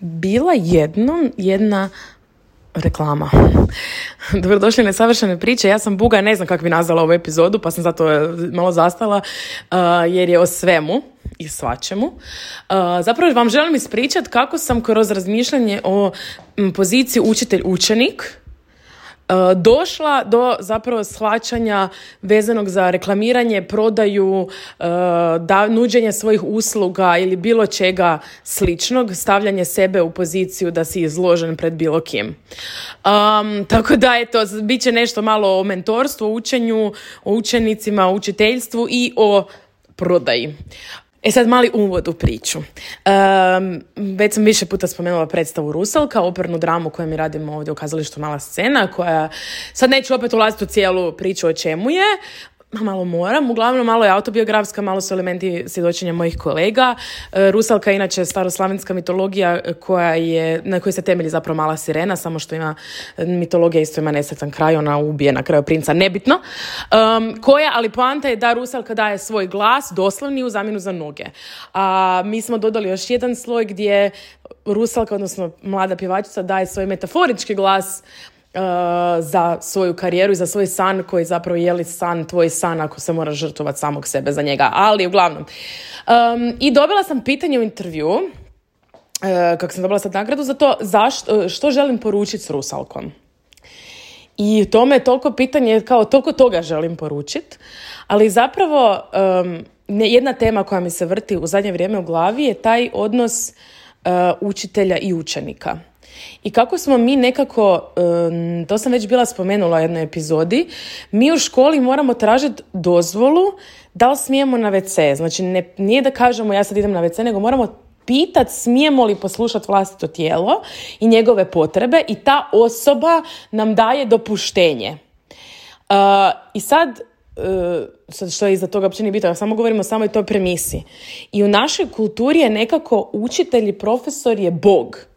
bila jednom jedna reklama. Dobrodošli na savršene priče. Ja sam Buga, ne znam kako bi nazvala ovu epizodu, pa sam zato e, malo zastala, uh, jer je o svemu i svačemu. Uh, zapravo vam želim ispričati kako sam kroz razmišljanje o poziciji učitelj-učenik došla do zapravo shvaćanja vezanog za reklamiranje, prodaju, e, da, nuđenje svojih usluga ili bilo čega sličnog, stavljanje sebe u poziciju da si izložen pred bilo kim. Um, tako da, eto, bit će nešto malo o mentorstvu, učenju, o učenicima, o učiteljstvu i o prodaji. E sad mali uvod u priču. Um, već sam više puta spomenula predstavu Rusalka, opernu dramu koju mi radimo ovdje u kazalištu Mala scena, koja sad neću opet ulaziti u cijelu priču o čemu je, malo moram, uglavnom malo je autobiografska, malo su elementi svjedočenja mojih kolega. E, Rusalka je inače staroslavenska mitologija koja je, na kojoj se temelji zapravo mala sirena, samo što ima mitologija isto ima nesretan kraj, ona ubije na kraju princa, nebitno. Um, koja, ali poanta je da Rusalka daje svoj glas doslovni u zamjenu za noge. A mi smo dodali još jedan sloj gdje Rusalka, odnosno mlada pjevačica, daje svoj metaforički glas Uh, za svoju karijeru i za svoj san koji zapravo je li san tvoj san ako se mora žrtvovati samog sebe za njega. Ali uglavnom. Um, I dobila sam pitanje u intervju uh, kako sam dobila sad nagradu za to zašto, što želim poručiti s Rusalkom. I tome je toliko pitanje, kao toliko toga želim poručiti, ali zapravo um, jedna tema koja mi se vrti u zadnje vrijeme u glavi je taj odnos uh, učitelja i učenika. I kako smo mi nekako, to sam već bila spomenula u jednoj epizodi, mi u školi moramo tražiti dozvolu da li smijemo na WC. Znači ne, nije da kažemo ja sad idem na WC, nego moramo pitat smijemo li poslušati vlastito tijelo i njegove potrebe i ta osoba nam daje dopuštenje. Uh, I sad, uh, sad što je iza toga uopće nije bitno, samo govorimo o samoj toj premisi. I u našoj kulturi je nekako učitelj i profesor je bog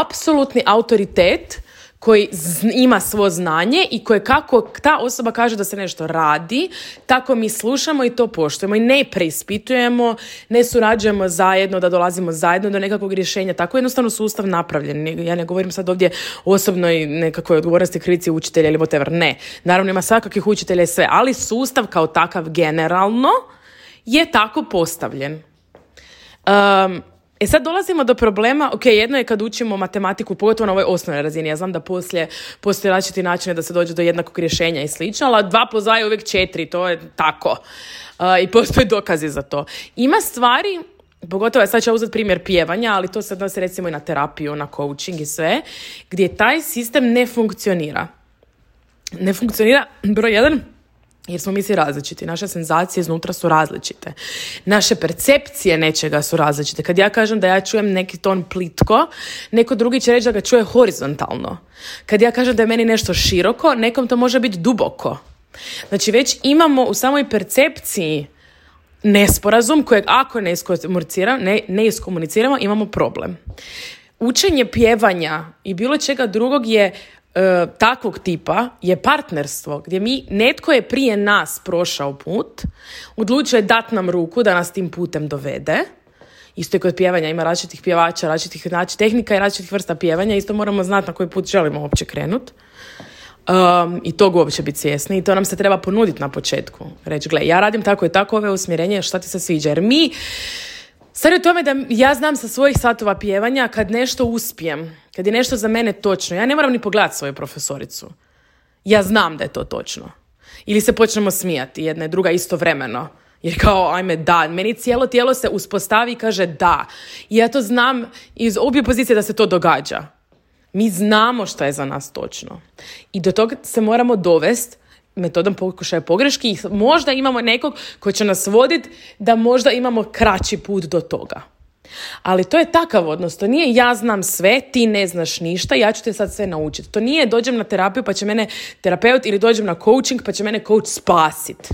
apsolutni autoritet koji ima svo znanje i koje kako ta osoba kaže da se nešto radi, tako mi slušamo i to poštujemo i ne preispitujemo, ne surađujemo zajedno, da dolazimo zajedno do nekakvog rješenja. Tako je jednostavno sustav napravljen. Ja ne govorim sad ovdje o osobnoj nekakvoj odgovornosti krivici učitelja ili whatever. Ne. Naravno ima svakakvih učitelja i sve, ali sustav kao takav generalno je tako postavljen. Um, E sad dolazimo do problema, ok, jedno je kad učimo matematiku, pogotovo na ovoj osnovnoj razini, ja znam da poslije postoje različiti načine da se dođe do jednakog rješenja i slično, ali dva plus dva je uvijek četiri, to je tako. I postoje dokazi za to. Ima stvari, pogotovo sad ću uzeti primjer pjevanja, ali to se odnosi recimo i na terapiju, na coaching i sve, gdje taj sistem ne funkcionira. Ne funkcionira, broj jedan, jer smo mi svi različiti. Naše senzacije iznutra su različite. Naše percepcije nečega su različite. Kad ja kažem da ja čujem neki ton plitko, neko drugi će reći da ga čuje horizontalno. Kad ja kažem da je meni nešto široko, nekom to može biti duboko. Znači već imamo u samoj percepciji nesporazum kojeg ako ne ne, ne iskomuniciramo imamo problem. Učenje pjevanja i bilo čega drugog je E, takvog tipa je partnerstvo gdje mi, netko je prije nas prošao put, odlučio je dat nam ruku da nas tim putem dovede. Isto je kod pjevanja, ima različitih pjevača, različitih znači, tehnika i različitih vrsta pjevanja, isto moramo znati na koji put želimo uopće krenut. Um, I tog uopće biti svjesni i to nam se treba ponuditi na početku. Reći, gle, ja radim tako i tako ove usmjerenje, šta ti se sviđa? Jer mi Stvar je u tome da ja znam sa svojih satova pjevanja kad nešto uspijem, kad je nešto za mene točno, ja ne moram ni pogledati svoju profesoricu. Ja znam da je to točno. Ili se počnemo smijati jedna i druga istovremeno. Jer kao, ajme, da, meni cijelo tijelo se uspostavi i kaže da. I ja to znam iz obje pozicije da se to događa. Mi znamo što je za nas točno. I do toga se moramo dovesti metodom pokušaja pogreški i možda imamo nekog koji će nas voditi da možda imamo kraći put do toga. Ali to je takav odnos, to nije ja znam sve, ti ne znaš ništa, ja ću te sad sve naučiti. To nije dođem na terapiju pa će mene terapeut ili dođem na coaching pa će mene coach spasit.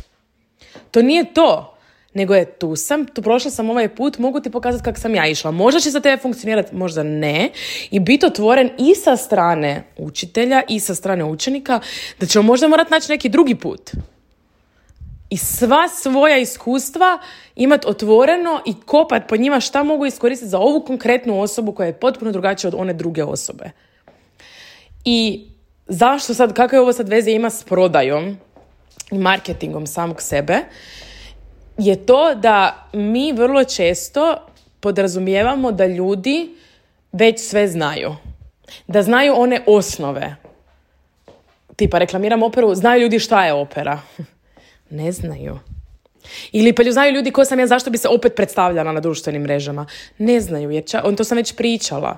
To nije to nego je tu sam, tu prošla sam ovaj put, mogu ti pokazati kako sam ja išla. Možda će za tebe funkcionirati, možda ne. I biti otvoren i sa strane učitelja i sa strane učenika da ćemo možda morati naći neki drugi put. i sva svoja iskustva imati otvoreno i kopat po njima šta mogu iskoristiti za ovu konkretnu osobu koja je potpuno drugačija od one druge osobe. I zašto sad, kakve ovo sad veze ima s prodajom i marketingom samog sebe, je to da mi vrlo često podrazumijevamo da ljudi već sve znaju. Da znaju one osnove. Tipa, reklamiram operu, znaju ljudi šta je opera. Ne znaju. Ili pa znaju ljudi ko sam ja, zašto bi se opet predstavljala na društvenim mrežama. Ne znaju, jer on to sam već pričala.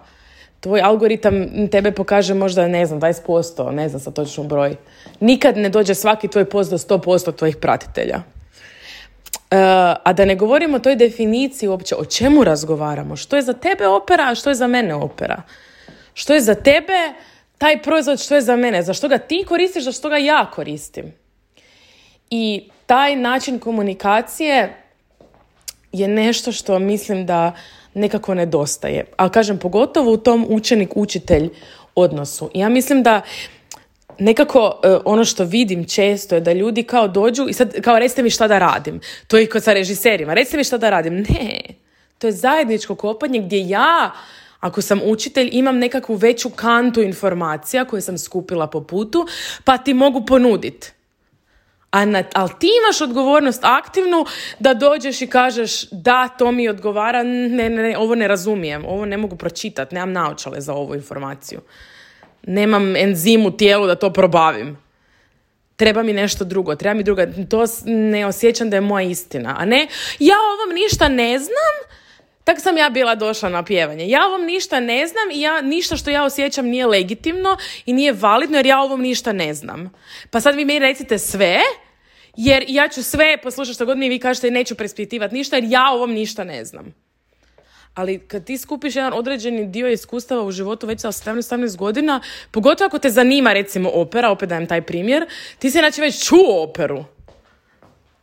Tvoj algoritam tebe pokaže možda, ne znam, 20%, ne znam sa točno broj. Nikad ne dođe svaki tvoj post do 100% tvojih pratitelja. Uh, a da ne govorimo o toj definiciji uopće o čemu razgovaramo. Što je za tebe opera, a što je za mene opera. Što je za tebe taj proizvod, što je za mene. Za što ga ti koristiš, za što ga ja koristim. I taj način komunikacije je nešto što mislim da nekako nedostaje. Ali kažem, pogotovo u tom učenik-učitelj odnosu. Ja mislim da nekako e, ono što vidim često je da ljudi kao dođu i sad kao recite mi šta da radim. To je i kod sa režiserima. Recite mi šta da radim. Ne. To je zajedničko kopanje gdje ja ako sam učitelj, imam nekakvu veću kantu informacija koje sam skupila po putu, pa ti mogu ponuditi. A na, ali ti imaš odgovornost aktivnu da dođeš i kažeš da, to mi odgovara, ne, ne, ne, ovo ne razumijem, ovo ne mogu pročitati, nemam naočale za ovu informaciju. Nemam enzim u tijelu da to probavim. Treba mi nešto drugo, treba mi druga, to ne osjećam da je moja istina. A ne, ja ovom ništa ne znam, tak sam ja bila došla na pjevanje. Ja ovom ništa ne znam i ja, ništa što ja osjećam nije legitimno i nije validno jer ja ovom ništa ne znam. Pa sad vi mi recite sve, jer ja ću sve poslušati što god mi vi kažete i neću prespitivati ništa jer ja ovom ništa ne znam. Ali kad ti skupiš jedan određeni dio iskustava u životu već sa 17-18 godina, pogotovo ako te zanima recimo opera, opet dajem taj primjer, ti si znači već čuo operu.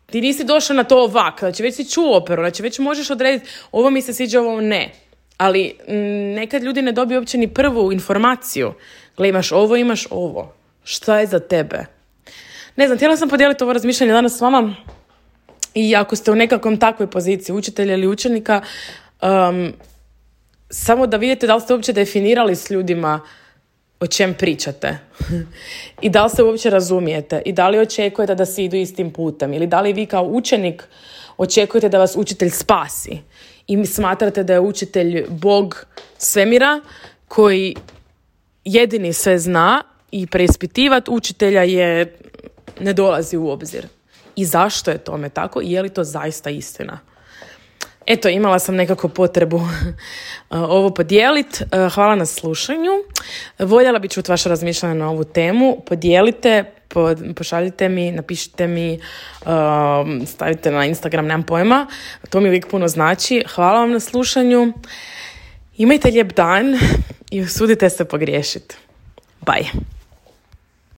Ti nisi došao na to ovak, znači već si čuo operu, znači već možeš odrediti ovo mi se sviđa, ovo ne. Ali mm, nekad ljudi ne dobiju uopće ni prvu informaciju. Gle, imaš ovo, imaš ovo. Šta je za tebe? Ne znam, htjela sam podijeliti ovo razmišljanje danas s vama i ako ste u nekakvom takvoj poziciji, učitelja ili učenika, um, samo da vidite da li ste uopće definirali s ljudima o čem pričate. I da li se uopće razumijete. I da li očekujete da se idu istim putem. Ili da li vi kao učenik očekujete da vas učitelj spasi. I smatrate da je učitelj bog svemira koji jedini sve zna i preispitivati učitelja je ne dolazi u obzir. I zašto je tome tako? I je li to zaista istina? Eto, imala sam nekako potrebu ovo podijeliti. Hvala na slušanju. Voljela bi čuti vaše razmišljanje na ovu temu. Podijelite, pošaljite mi, napišite mi, stavite na Instagram, nemam pojma. To mi uvijek puno znači. Hvala vam na slušanju. Imajte lijep dan i usudite se pogriješiti. Bye.